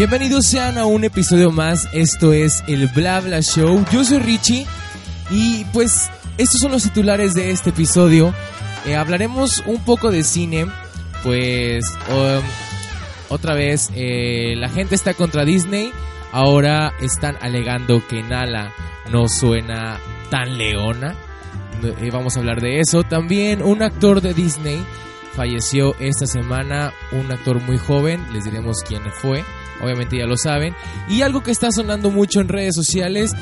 Bienvenidos sean a un episodio más, esto es el Bla Bla Show, yo soy Richie y pues estos son los titulares de este episodio, Eh, hablaremos un poco de cine, pues um, otra vez eh, la gente está contra Disney, ahora están alegando que Nala no suena tan leona, Eh, vamos a hablar de eso, también un actor de Disney falleció esta semana, un actor muy joven, les diremos quién fue, obviamente ya lo saben. Y algo que está sonando mucho en redes sociales,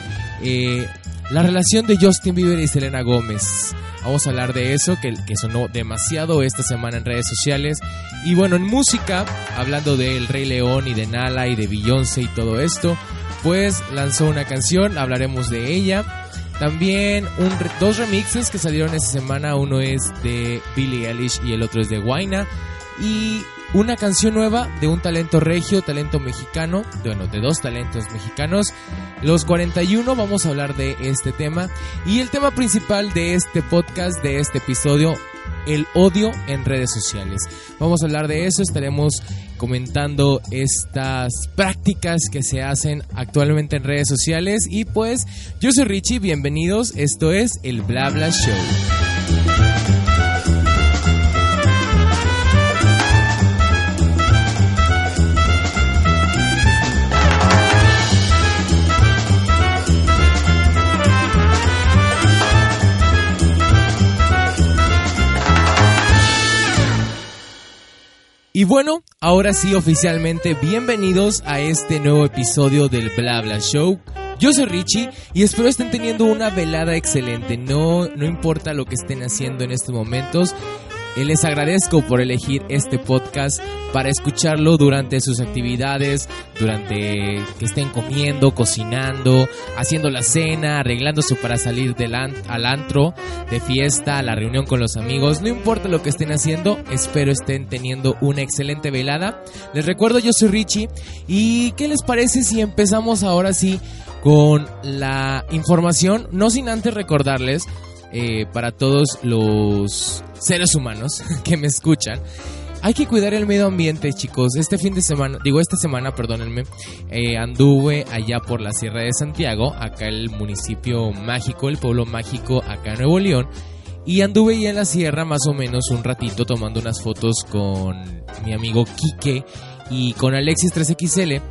eh, la relación de Justin Bieber y Selena Gómez. Vamos a hablar de eso, que, que sonó demasiado esta semana en redes sociales. Y bueno, en música, hablando de El Rey León y de Nala y de Beyoncé y todo esto, pues lanzó una canción, hablaremos de ella. También dos remixes que salieron esta semana, uno es de Billie Eilish y el otro es de Guayna. Y una canción nueva de un talento regio, talento mexicano, bueno, de dos talentos mexicanos. Los 41, vamos a hablar de este tema. Y el tema principal de este podcast, de este episodio, el odio en redes sociales. Vamos a hablar de eso, estaremos comentando estas prácticas que se hacen actualmente en redes sociales. Y pues, yo soy Richie, bienvenidos, esto es el Bla Bla Show. Y bueno, ahora sí oficialmente bienvenidos a este nuevo episodio del Bla Bla Show. Yo soy Richie y espero estén teniendo una velada excelente. No, no importa lo que estén haciendo en estos momentos. Les agradezco por elegir este podcast para escucharlo durante sus actividades, durante que estén comiendo, cocinando, haciendo la cena, arreglándose para salir del al antro, de fiesta, a la reunión con los amigos. No importa lo que estén haciendo, espero estén teniendo una excelente velada. Les recuerdo, yo soy Richie. ¿Y qué les parece si empezamos ahora sí con la información? No sin antes recordarles eh, para todos los seres humanos que me escuchan. Hay que cuidar el medio ambiente, chicos. Este fin de semana, digo esta semana, perdónenme, eh, anduve allá por la Sierra de Santiago, acá el municipio mágico, el pueblo mágico acá en Nuevo León. Y anduve ahí en la sierra más o menos un ratito tomando unas fotos con mi amigo Quique y con Alexis 3XL.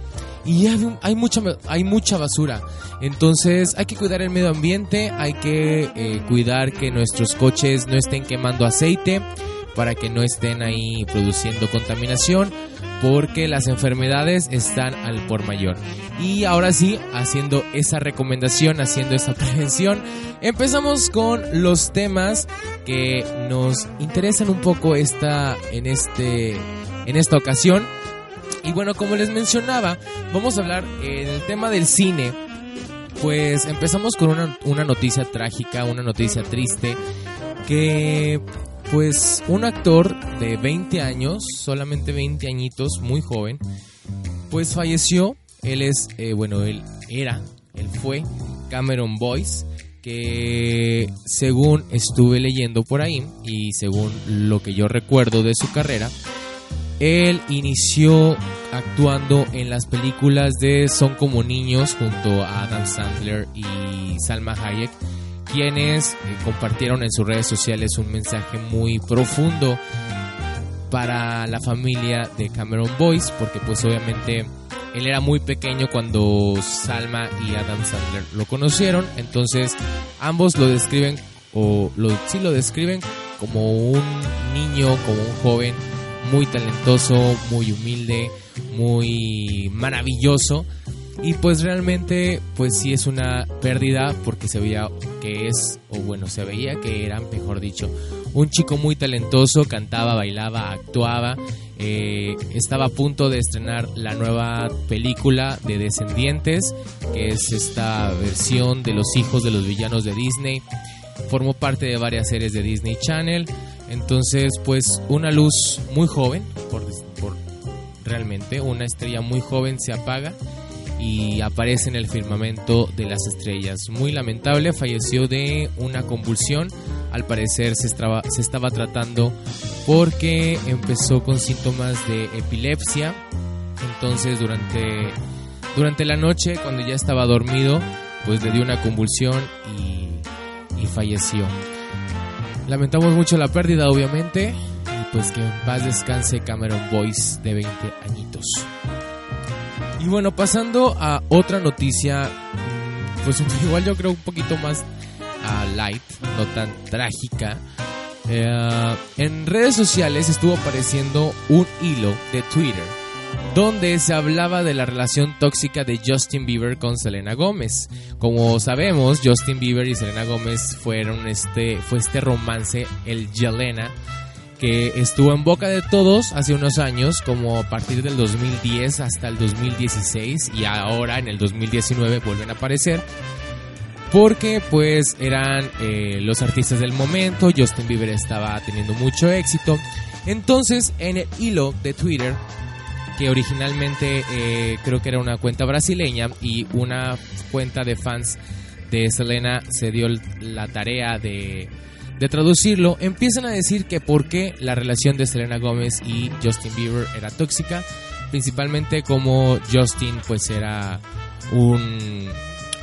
Y hay, mucha, hay mucha basura. Entonces hay que cuidar el medio ambiente, hay que eh, cuidar que nuestros coches no estén quemando aceite para que no estén ahí produciendo contaminación porque las enfermedades están al por mayor. Y ahora sí, haciendo esa recomendación, haciendo esa prevención, empezamos con los temas que nos interesan un poco esta, en, este, en esta ocasión. Y bueno, como les mencionaba, vamos a hablar en el tema del cine. Pues empezamos con una, una noticia trágica, una noticia triste, que pues un actor de 20 años, solamente 20 añitos, muy joven, pues falleció. Él es, eh, bueno, él era, él fue Cameron Boyce, que según estuve leyendo por ahí y según lo que yo recuerdo de su carrera, él inició actuando en las películas de Son como niños junto a Adam Sandler y Salma Hayek, quienes eh, compartieron en sus redes sociales un mensaje muy profundo para la familia de Cameron Boyce, porque pues obviamente él era muy pequeño cuando Salma y Adam Sandler lo conocieron, entonces ambos lo describen o lo, sí lo describen como un niño, como un joven muy talentoso, muy humilde, muy maravilloso. Y pues realmente, pues sí es una pérdida porque se veía que es, o bueno, se veía que era, mejor dicho, un chico muy talentoso, cantaba, bailaba, actuaba. eh, estaba a punto de estrenar la nueva película de Descendientes, que es esta versión de los hijos de los villanos de Disney. Formó parte de varias series de Disney Channel. Entonces, pues una luz muy joven, por, realmente, una estrella muy joven se apaga y aparece en el firmamento de las estrellas. Muy lamentable, falleció de una convulsión. Al parecer se estaba, se estaba tratando porque empezó con síntomas de epilepsia Entonces durante, durante la noche, cuando ya estaba dormido, pues le dio una convulsión y falleció. Lamentamos mucho la pérdida, obviamente, y pues que en paz descanse Cameron Boyce de 20 añitos. Y bueno, pasando a otra noticia, mm, pues igual yo creo un poquito más uh, light, no tan trágica. Eh, en redes sociales estuvo apareciendo un hilo de Twitter donde se hablaba de la relación tóxica de Justin Bieber con Selena Gómez. Como sabemos, Justin Bieber y Selena Gómez fueron este, fue este romance, el Yelena, que estuvo en boca de todos hace unos años, como a partir del 2010 hasta el 2016 y ahora en el 2019 vuelven a aparecer. Porque pues eran eh, los artistas del momento, Justin Bieber estaba teniendo mucho éxito. Entonces en el hilo de Twitter que originalmente eh, creo que era una cuenta brasileña y una cuenta de fans de Selena se dio la tarea de, de traducirlo, empiezan a decir que por qué la relación de Selena Gómez y Justin Bieber era tóxica, principalmente como Justin pues era un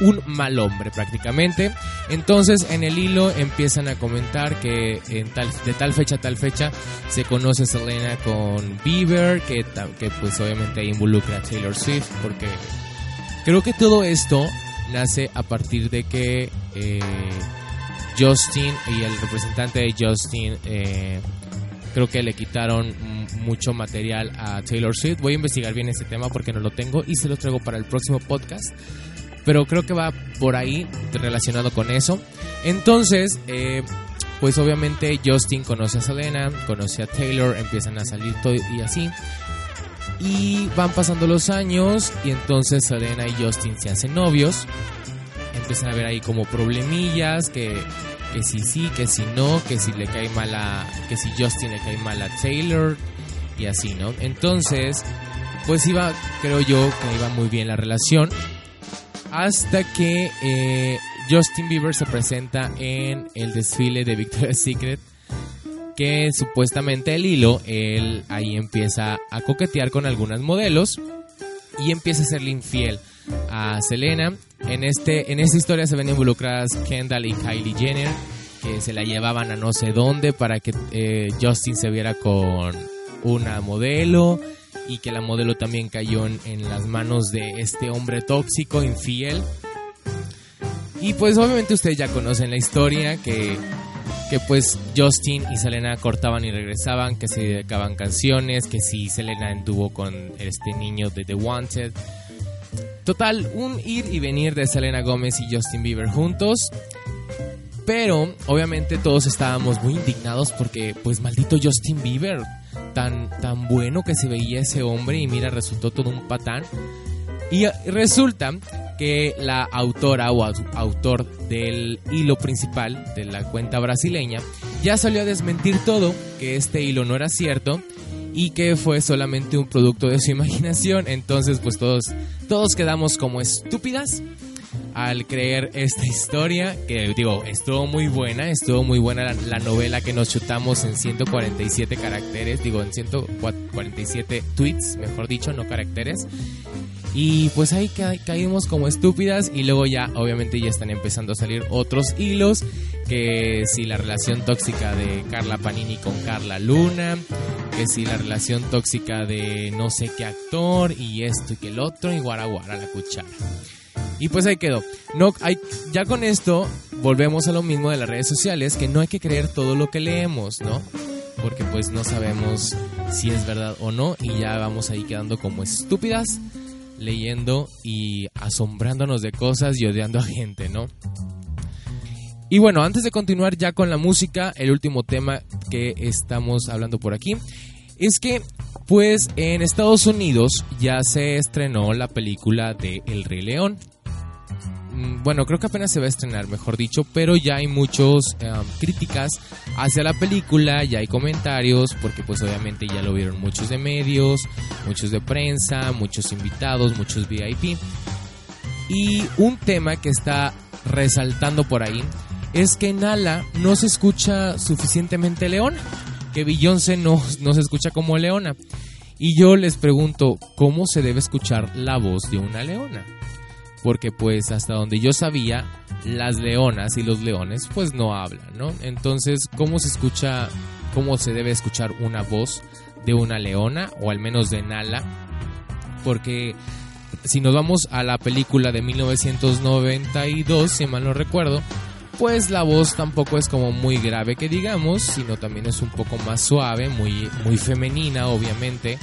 un mal hombre prácticamente. Entonces en el hilo empiezan a comentar que en tal, de tal fecha a tal fecha se conoce Selena con Bieber, que, que pues obviamente involucra a Taylor Swift, porque creo que todo esto nace a partir de que eh, Justin y el representante de Justin eh, creo que le quitaron mucho material a Taylor Swift. Voy a investigar bien este tema porque no lo tengo y se lo traigo para el próximo podcast pero creo que va por ahí relacionado con eso. Entonces, eh, pues obviamente Justin conoce a Selena, conoce a Taylor, empiezan a salir todo y así. Y van pasando los años y entonces Selena y Justin se hacen novios. Empiezan a ver ahí como problemillas, que, que si sí, que si no, que si le cae mal que si Justin le cae mal a Taylor y así, ¿no? Entonces, pues iba, creo yo que iba muy bien la relación hasta que eh, Justin Bieber se presenta en el desfile de Victoria's Secret que supuestamente el hilo, él ahí empieza a coquetear con algunas modelos y empieza a serle infiel a Selena. En, este, en esta historia se ven involucradas Kendall y Kylie Jenner, que se la llevaban a no sé dónde para que eh, Justin se viera con una modelo y que la modelo también cayó en, las manos de este hombre tóxico, infiel. Y pues obviamente ustedes ya conocen la historia, que, que pues Justin y Selena cortaban y regresaban, que se dedicaban canciones, que si Selena anduvo con este niño de The Wanted. Total, un ir y venir de Selena Gómez y Justin Bieber juntos. Pero obviamente todos estábamos muy indignados porque pues maldito Justin Bieber tan, tan bueno que se veía ese hombre y mira, resultó todo un patán. Y resulta que la autora o autor del hilo principal de la cuenta brasileña ya salió a desmentir todo, que este hilo no era cierto y que fue solamente un producto de su imaginación. Entonces, pues todos, todos quedamos como estúpidas al creer esta historia, que digo, estuvo muy buena, estuvo muy buena la, novela que nos chutamos en 147 caracteres, digo, en 147 tweets, mejor dicho, no caracteres. Y pues ahí caímos como estúpidas y luego ya obviamente ya están empezando a salir otros hilos, que si la relación tóxica de Carla Panini con Carla Luna, que si la relación tóxica de no sé qué actor y esto y que el otro y guara guara la cuchara. Y pues ahí quedó. No, hay, ya con esto volvemos a lo mismo de las redes sociales, que no hay que creer todo lo que leemos, ¿no? Porque pues no sabemos si es verdad o no y ya vamos ahí quedando como estúpidas leyendo y asombrándonos de cosas y odiando a gente, ¿no? Y bueno, antes de continuar ya con la música, el último tema que estamos hablando por aquí es que pues en Estados Unidos ya se estrenó la película de El Rey León. Mm, bueno, creo que apenas se va a estrenar, mejor dicho, pero ya hay muchos eh, críticas hacia la película, ya hay comentarios, porque pues obviamente ya lo vieron muchos de medios, muchos de prensa, muchos invitados, muchos VIP. Y un tema que está resaltando por ahí es que en Ala no se escucha suficientemente león, que Beyoncé no, no se escucha como leona. Y yo les pregunto, ¿cómo se debe escuchar la voz de una leona? Porque pues hasta donde yo sabía, las leonas y los leones pues no hablan, ¿no? Entonces, ¿cómo se escucha, cómo se debe escuchar una voz de una leona o al menos de Nala? Porque si nos vamos a la película de 1992, si mal no recuerdo, pues la voz tampoco es como muy grave que digamos, sino también es un poco más suave, muy, muy femenina obviamente.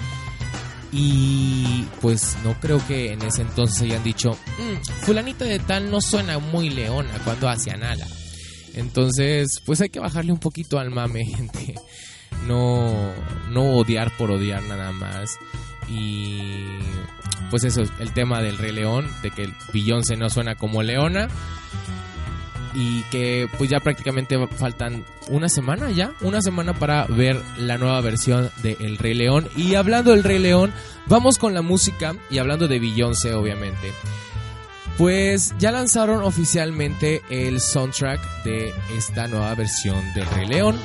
Y pues no creo que en ese entonces hayan dicho, mm, fulanita de tal no suena muy leona cuando hace nada. Entonces, pues hay que bajarle un poquito al mame, gente. No, no odiar por odiar nada más. Y pues eso, el tema del Rey León, de que el Beyoncé no suena como leona y que pues ya prácticamente faltan una semana ya, una semana para ver la nueva versión de El Rey León. Y hablando del Rey León, vamos con la música y hablando de Beyoncé obviamente. Pues ya lanzaron oficialmente el soundtrack de esta nueva versión del Rey León.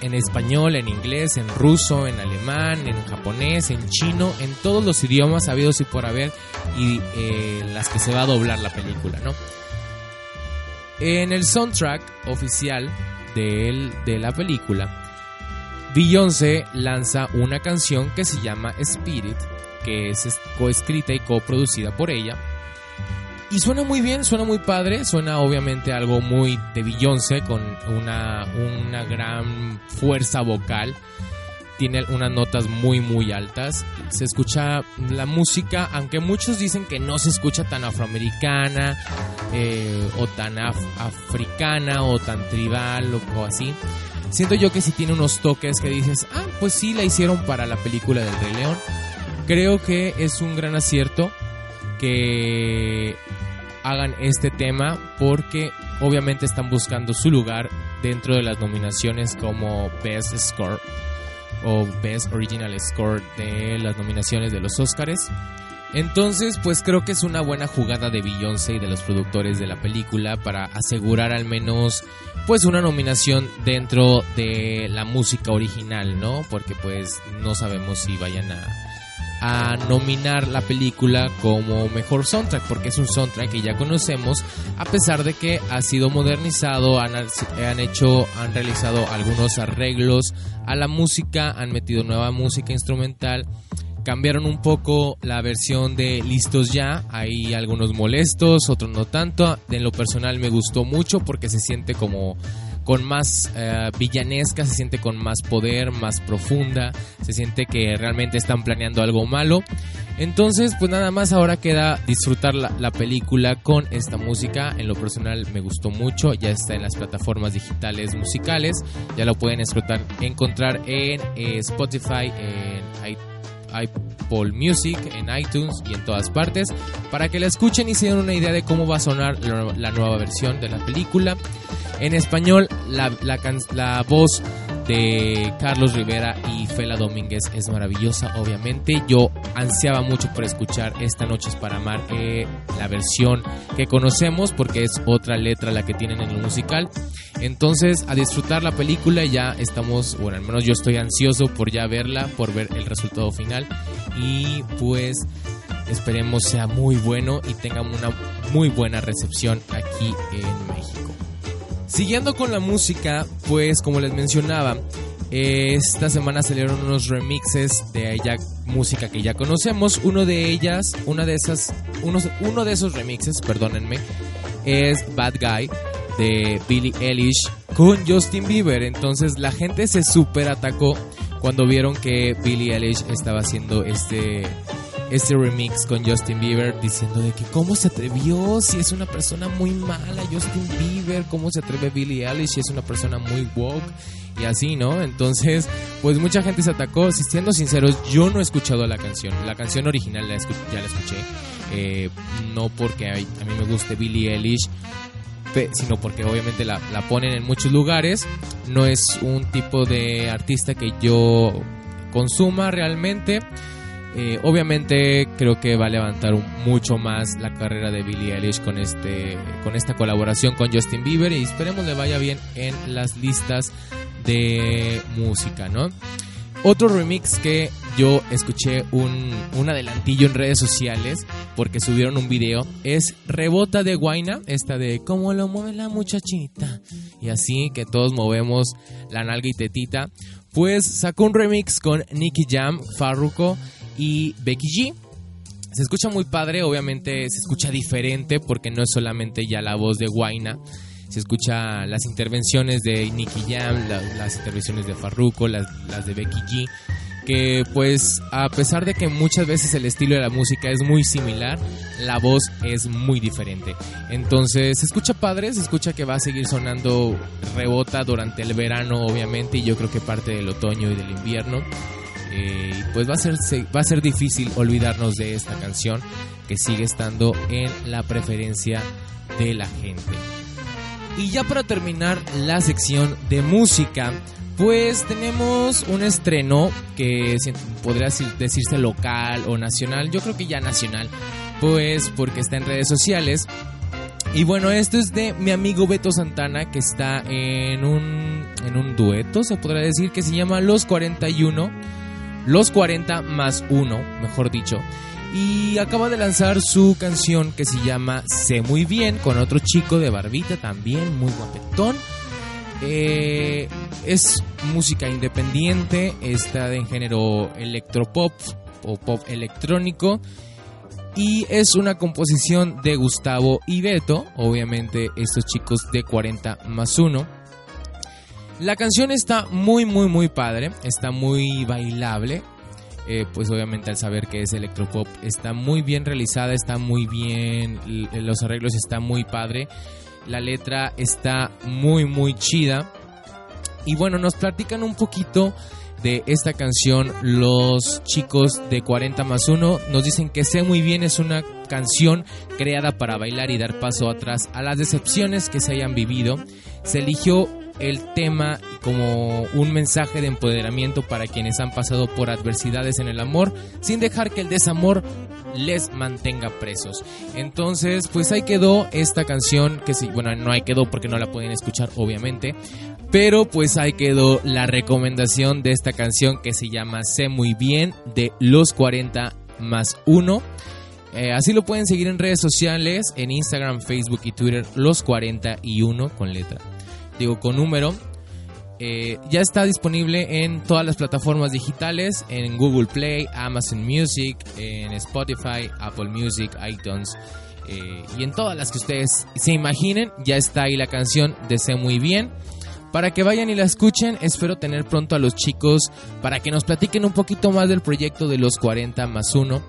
En español, en inglés, en ruso, en alemán, en japonés, en chino, en todos los idiomas habidos y por haber y eh, las que se va a doblar la película, ¿no? En el soundtrack oficial de, de la película, Beyoncé lanza una canción que se llama Spirit, que es coescrita y coproducida por ella. Y suena muy bien, suena muy padre, suena obviamente algo muy de Beyoncé con una, una gran fuerza vocal tiene unas notas muy muy altas. Se escucha la música, aunque muchos dicen que no se escucha tan afroamericana eh, o tan africana o tan tribal o, así. Siento yo que sí tiene unos toques que dices, ah, pues sí la hicieron para la película del Rey León. Creo que es un gran acierto que hagan este tema porque obviamente están buscando su lugar dentro de las nominaciones como Best Score o Best Original Score de las nominaciones de los Oscars. Entonces, pues creo que es una buena jugada de Beyoncé y de los productores de la película para asegurar al menos pues una nominación dentro de la música original, ¿no? Porque pues no sabemos si vayan a a nominar la película como mejor soundtrack, porque es un soundtrack que ya conocemos, a pesar de que ha sido modernizado, han, han hecho, han realizado algunos arreglos a la música, han metido nueva música instrumental cambiaron un poco la versión de Listos Ya. Hay algunos molestos, otros no tanto. En lo personal me gustó mucho porque se siente como con más eh, villanesca, se siente con más poder, más profunda, se siente que realmente están planeando algo malo. Entonces, pues nada más ahora queda disfrutar la, película con esta música. En lo personal me gustó mucho, ya está en las plataformas digitales musicales, ya lo pueden encontrar en eh, Spotify, en Apple Music, en iTunes y en todas partes, para que la escuchen y se den una idea de cómo va a sonar la nueva versión de la película. En español, la, la, voz de Carlos Rivera y Fela Domínguez es maravillosa, obviamente. Yo ansiaba mucho por escuchar Esta Noche es para Amar, eh, la versión que conocemos, porque es otra letra la que tienen en el musical. Entonces, a disfrutar la película, ya estamos, bueno, al menos yo estoy ansioso por ya verla, por ver el resultado final. Y pues esperemos sea muy bueno y tenga una muy buena recepción aquí en México. Siguiendo con la música, pues como les mencionaba, esta semana salieron unos remixes de ella, música que ya conocemos. Uno de ellas, una de esas, uno de esos remixes, perdónenme, es Bad Guy de Billie Eilish con Justin Bieber. Entonces la gente se super atacó cuando vieron que Billie Eilish estaba haciendo este este remix con Justin Bieber diciendo de que cómo se atrevió si es una persona muy mala Justin Bieber, cómo se atreve Billie Eilish si es una persona muy woke y así, ¿no? Entonces, pues mucha gente se atacó. Si siendo sinceros, yo no he escuchado la canción. La canción original la ya la escuché. Eh, no porque a, mí me guste Billie Eilish, sino porque obviamente la ponen en muchos lugares. No es un tipo de artista que yo consuma realmente. Eh, obviamente creo que va a levantar mucho más la carrera de Billie Eilish con, este, con esta colaboración con Justin Bieber y esperemos le vaya bien en las listas de música, ¿no? otro remix que yo escuché un, un, adelantillo en redes sociales porque subieron un video es Rebota de Guaina, esta de cómo lo mueve la muchachita y así que todos movemos la nalga y tetita. Pues sacó un remix con Nicky Jam, Farruko y Becky G. Se escucha muy padre, obviamente se escucha diferente porque no es solamente ya la voz de Guaina se escucha las intervenciones de Nicky Jam, las intervenciones de Farruko, las, las, de Becky G, que pues a pesar de que muchas veces el estilo de la música es muy similar, la voz es muy diferente. Entonces se escucha padre, se escucha que va a seguir sonando rebota durante el verano obviamente y yo creo que parte del otoño y del invierno. Eh, pues va a, ser, va a ser difícil olvidarnos de esta canción que sigue estando en la preferencia de la gente. Y ya para terminar la sección de música, pues tenemos un estreno que podría decirse local o nacional, yo creo que ya nacional, pues porque está en redes sociales. Y bueno, esto es de mi amigo Beto Santana, que está en un, en un dueto, se podría decir, que se llama Los 41, Los 40 más 1, mejor dicho y acaba de lanzar su canción que se llama Sé muy bien con otro chico de barbita también, muy guapetón. Eh, es música independiente, está en género electropop o pop electrónico y es una composición de Gustavo y Beto, obviamente estos chicos de 40 más 1. La canción está muy muy muy padre, está muy bailable, eh, pues obviamente al saber que es electropop está muy bien realizada, está muy bien, los arreglos están muy padre, la letra está muy muy chida. Y bueno, nos platican un poquito de esta canción los chicos de 40 más 1 nos dicen que sé muy bien es una canción creada para bailar y dar paso atrás a las decepciones que se hayan vivido. Se eligió el tema como un mensaje de empoderamiento para quienes han pasado por adversidades en el amor, sin dejar que el desamor les mantenga presos. Entonces, pues ahí quedó esta canción, que sí, bueno, no ahí quedó porque no la pueden escuchar, obviamente, pero pues ahí quedó la recomendación de esta canción que se llama Sé muy bien de los 40 más 1. Eh, así lo pueden seguir en redes sociales, en Instagram, Facebook y Twitter, los 41 con letra digo con número. Eh, ya está disponible en todas las plataformas digitales, en Google Play, Amazon Music, en Spotify, Apple Music, iTunes eh, y en todas las que ustedes se imaginen. Ya está ahí la canción de Sé Muy Bien. Para que vayan y la escuchen, espero tener pronto a los chicos para que nos platiquen un poquito más del proyecto de los 40 más 1.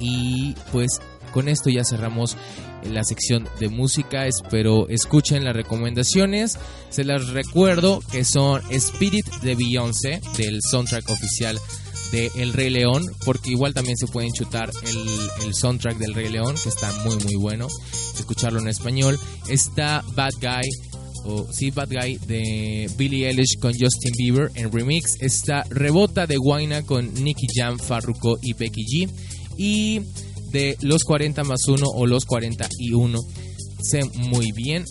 Y pues con esto ya cerramos la sección de música. Espero escuchen las recomendaciones. Se las recuerdo que son Spirit de Beyoncé, del soundtrack oficial de El Rey León, porque igual también se pueden chutar el, soundtrack del Rey León, que está muy muy bueno. Escucharlo en español. Está Bad Guy o sí, Bad Guy de Billie Eilish con Justin Bieber en remix. Está Rebota de Guaina con Nicky Jam, Farruko y Becky G. Y de Los 40 más 1 o Los 41. Sé muy bien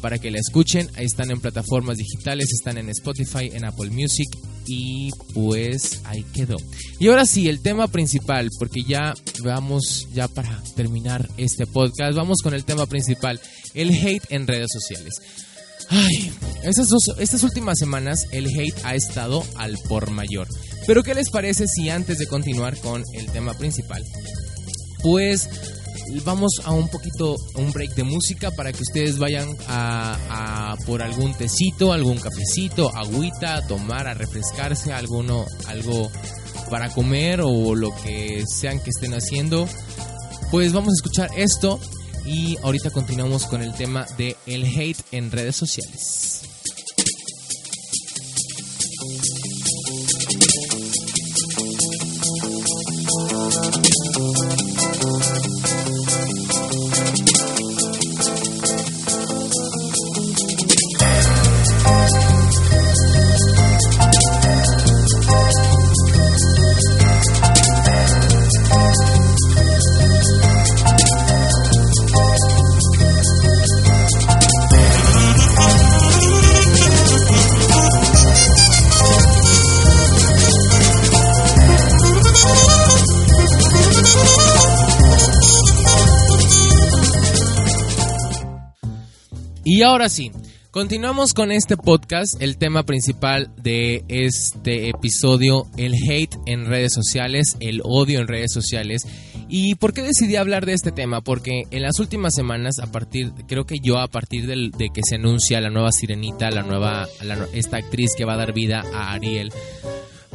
para que la escuchen. Ahí están en plataformas digitales, están en Spotify, en Apple Music y pues ahí quedó. Y ahora sí, el tema principal, porque ya vamos ya para terminar este podcast, vamos con el tema principal, el hate en redes sociales. Ay, estas, estas últimas semanas el hate ha estado al por mayor. Pero ¿qué les parece si antes de continuar con el tema principal, pues vamos a un poquito, un break de música para que ustedes vayan a, por algún tecito, algún cafecito, agüita, a tomar, a refrescarse, alguno, algo para comer o lo que sean que estén haciendo. Pues vamos a escuchar esto y ahorita continuamos con el tema de el hate en redes sociales. Y ahora sí, continuamos con este podcast, el tema principal de este episodio, el hate en redes sociales, el odio en redes sociales. ¿Y por qué decidí hablar de este tema? Porque en las últimas semanas, a partir, creo que yo a partir de que se anuncia la nueva sirenita, la nueva, esta actriz que va a dar vida a Ariel,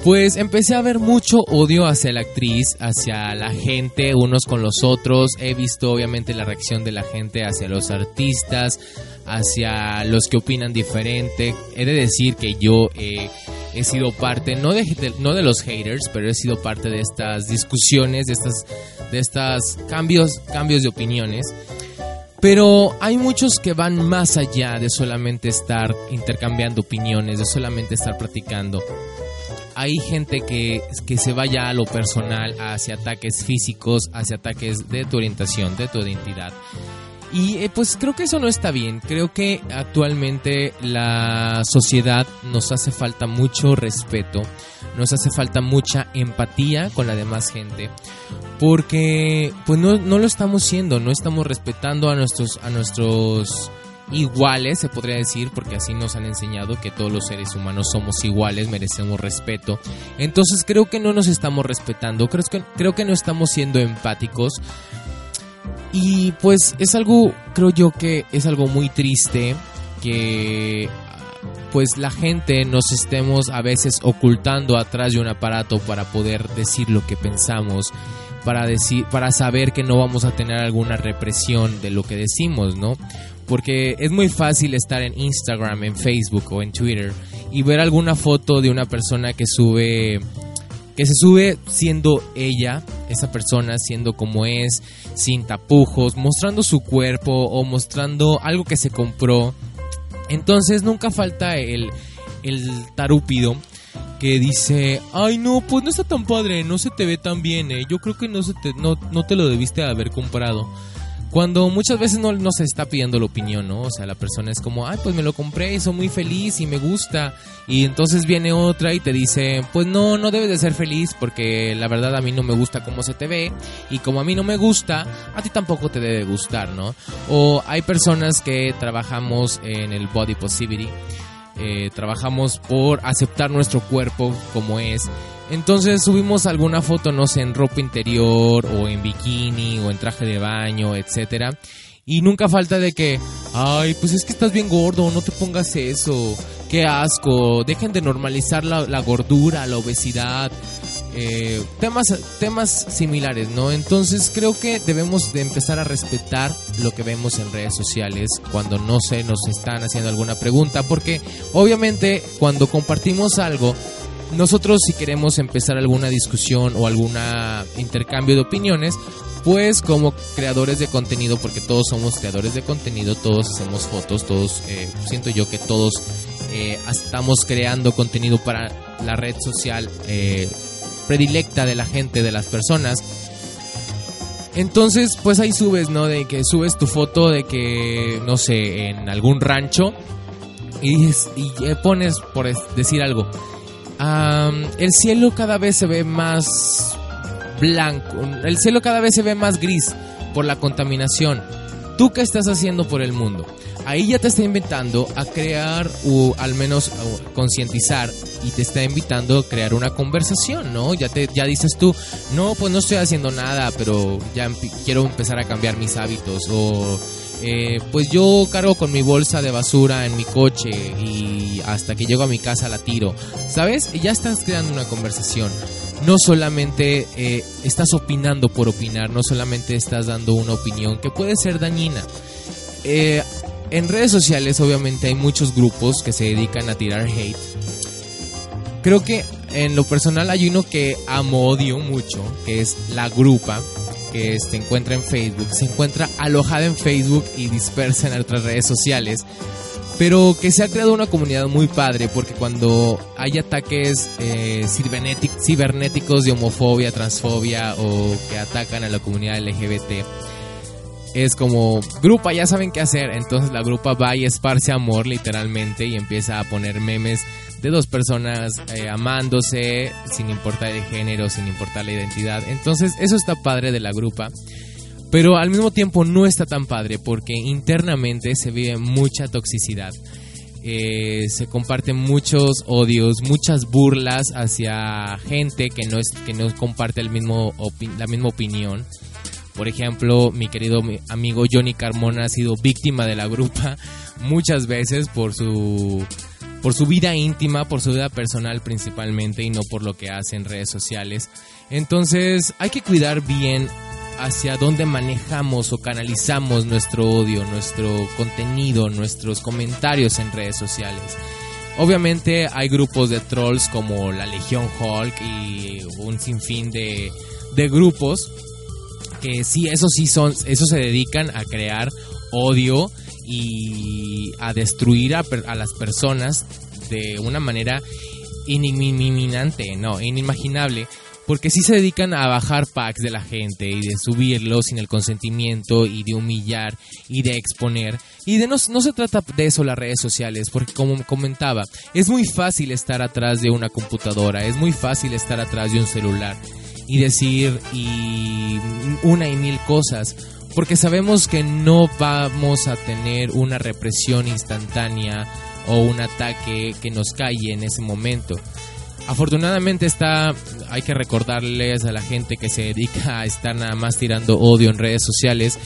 pues empecé a ver mucho odio hacia la actriz, hacia la gente, unos con los otros. He visto obviamente la reacción de la gente hacia los artistas, hacia los que opinan diferente. He de decir que yo he sido parte, no de, no de los haters, pero he sido parte de estas discusiones, de estas, de estas cambios, cambios de opiniones. Pero hay muchos que van más allá de solamente estar intercambiando opiniones, de solamente estar practicando hay gente que, que se vaya a lo personal, hacia ataques físicos, hacia ataques de tu orientación, de tu identidad. Y eh, pues creo que eso no está bien. Creo que actualmente la sociedad nos hace falta mucho respeto, nos hace falta mucha empatía con la demás gente, porque pues no, no lo estamos siendo, no estamos respetando a nuestros, a nuestros iguales, se podría decir, porque así nos han enseñado que todos los seres humanos somos iguales, merecemos respeto. Entonces creo que no nos estamos respetando, creo que, creo que no estamos siendo empáticos. Y pues es algo, creo yo que es algo muy triste que pues la gente nos estemos a veces ocultando atrás de un aparato para poder decir lo que pensamos, para decir para saber que no vamos a tener alguna represión de lo que decimos, ¿no? Porque es muy fácil estar en Instagram, en Facebook o en Twitter y ver alguna foto de una persona que sube que se sube siendo ella, esa persona siendo como es, sin tapujos, mostrando su cuerpo o mostrando algo que se compró. Entonces nunca falta el, el tarúpido que dice, ay no, pues no está tan padre, no se te ve tan bien, eh. yo creo que no, se te, no, no te lo debiste haber comprado. Cuando muchas veces no, no, se está pidiendo la opinión, ¿no? O sea, la persona es como, ay, pues me lo compré y soy muy feliz y me gusta. Y entonces viene otra y te dice, pues no, no debes de ser feliz porque la verdad a mí no me gusta cómo se te ve. Y como a mí no me gusta, a ti tampoco te debe gustar, ¿no? O hay personas que trabajamos en el body positivity. Eh, trabajamos por aceptar nuestro cuerpo como es entonces subimos alguna foto, no sé, en ropa interior o en bikini o en traje de baño, etcétera. Y nunca falta de que, ay, pues es que estás bien gordo, no te pongas eso, qué asco, dejen de normalizar la, gordura, la obesidad, eh, temas, temas similares, ¿no? Entonces creo que debemos de empezar a respetar lo que vemos en redes sociales cuando no se nos están haciendo alguna pregunta, porque obviamente cuando compartimos algo, nosotros si queremos empezar alguna discusión o algún intercambio de opiniones, pues como creadores de contenido, porque todos somos creadores de contenido, todos hacemos fotos, todos, eh, siento yo que todos eh, estamos creando contenido para la red social eh, predilecta de la gente, de las personas. Entonces, pues ahí subes, ¿no? De que subes tu foto de que, no sé, en algún rancho y, y pones, por decir algo, el cielo cada vez se ve más blanco, el cielo cada vez se ve más gris por la contaminación. ¿Tú qué estás haciendo por el mundo? Ahí ya te está invitando a crear o al menos concientizar y te está invitando a crear una conversación, ¿no? Ya te ya dices tú, "No, pues no estoy haciendo nada, pero ya quiero empezar a cambiar mis hábitos o eh, pues yo cargo con mi bolsa de basura en mi coche y hasta que llego a mi casa la tiro. ¿Sabes? Ya estás creando una conversación. No solamente eh, estás opinando por opinar, no solamente estás dando una opinión que puede ser dañina. Eh, en redes sociales obviamente hay muchos grupos que se dedican a tirar hate. Creo que en lo personal hay uno que amo, odio mucho, que es la grupa que se encuentra en Facebook, se encuentra alojada en Facebook y dispersa en otras redes sociales, pero que se ha creado una comunidad muy padre porque cuando hay ataques eh, cibernéticos de homofobia, transfobia o que atacan a la comunidad LGBT, es como, grupa, ya saben qué hacer. Entonces la grupa va y esparce amor literalmente y empieza a poner memes de dos personas eh, amándose sin importar el género, sin importar la identidad. Entonces eso está padre de la grupa. Pero al mismo tiempo no está tan padre porque internamente se vive mucha toxicidad. Eh, se comparten muchos odios, muchas burlas hacia gente que no, es, que no comparte el mismo la misma opinión. Por ejemplo, mi querido amigo Johnny Carmona ha sido víctima de la grupa muchas veces por su por su vida íntima, por su vida personal principalmente y no por lo que hace en redes sociales. Entonces hay que cuidar bien hacia dónde manejamos o canalizamos nuestro odio, nuestro contenido, nuestros comentarios en redes sociales. Obviamente hay grupos de trolls como la Legión Hulk y un sinfín de, de grupos que sí, eso sí son, eso se dedican a crear odio y a destruir a, las personas de una manera iniminante, no, inimaginable, porque sí se dedican a bajar packs de la gente y de subirlos sin el consentimiento y de humillar y de exponer. Y de no, no se trata de eso las redes sociales, porque como comentaba, es muy fácil estar atrás de una computadora, es muy fácil estar atrás de un celular y decir y una y mil cosas porque sabemos que no vamos a tener una represión instantánea o un ataque que nos calle en ese momento. Afortunadamente está, hay que recordarles a la gente que se dedica a estar nada más tirando odio en redes sociales,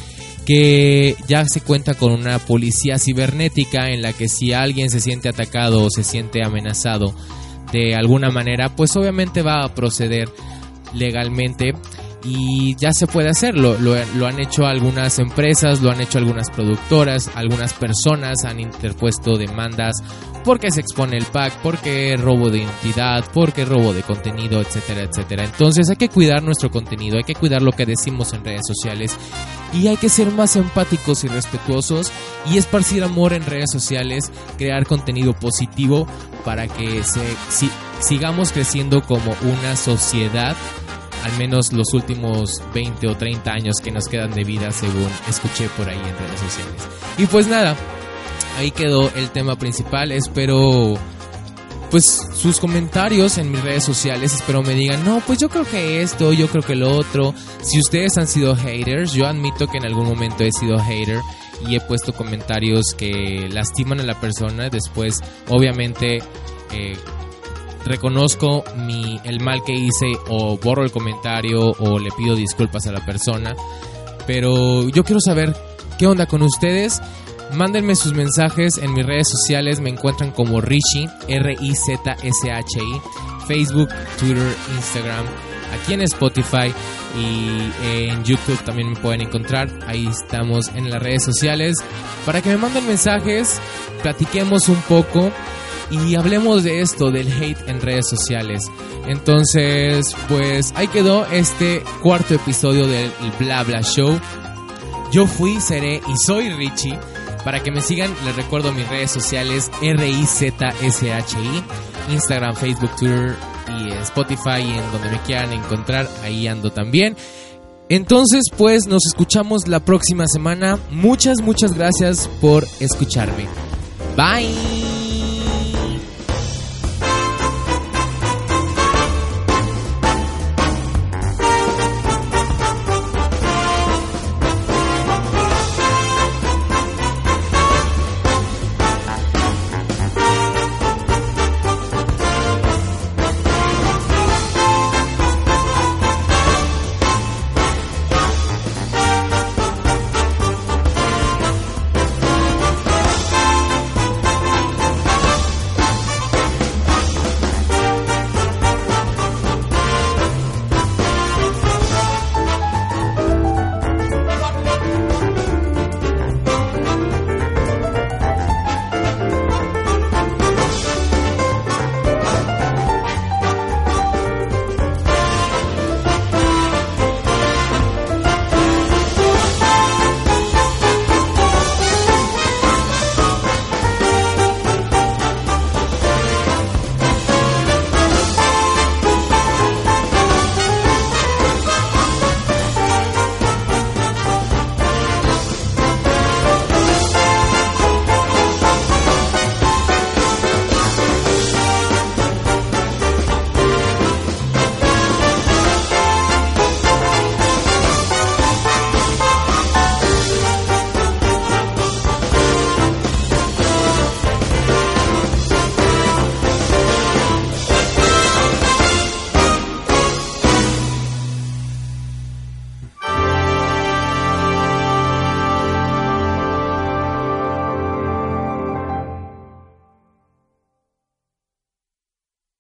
que ya se cuenta con una policía cibernética en la que si alguien se siente atacado o se siente amenazado de alguna manera, pues obviamente va a proceder legalmente y ya se puede hacerlo. Lo, lo, han hecho algunas empresas, lo han hecho algunas productoras, algunas personas han interpuesto demandas porque se expone el pack, porque robo de identidad, porque robo de contenido, etcétera, etcétera. Entonces hay que cuidar nuestro contenido, hay que cuidar lo que decimos en redes sociales y hay que ser más empáticos y respetuosos y esparcir amor en redes sociales, crear contenido positivo para que se, sigamos creciendo como una sociedad al menos los últimos 20 o 30 años que nos quedan de vida según escuché por ahí en redes sociales. Y pues nada, ahí quedó el tema principal, espero pues sus comentarios en mis redes sociales, espero me digan, no, pues yo creo que esto, yo creo que lo otro. Si ustedes han sido haters, yo admito que en algún momento he sido hater y he puesto comentarios que lastiman a la persona, después obviamente... Eh, reconozco mi, el mal que hice o borro el comentario o le pido disculpas a la persona. Pero yo quiero saber qué onda con ustedes. Mándenme sus mensajes en mis redes sociales. Me encuentran como Richie, R-I-Z-S-H-I. Facebook, Twitter, Instagram. Aquí en Spotify y en YouTube también me pueden encontrar. Ahí estamos en las redes sociales. Para que me manden mensajes, platiquemos un poco y hablemos de esto, del hate en redes sociales. Entonces, pues ahí quedó este cuarto episodio del Bla Bla Show. Yo fui, seré y soy Richie. Para que me sigan, les recuerdo mis redes sociales R-I-Z-S-H-I, Instagram, Facebook, Twitter y Spotify y en donde me quieran encontrar, ahí ando también. Entonces, pues nos escuchamos la próxima semana. Muchas, muchas gracias por escucharme. Bye.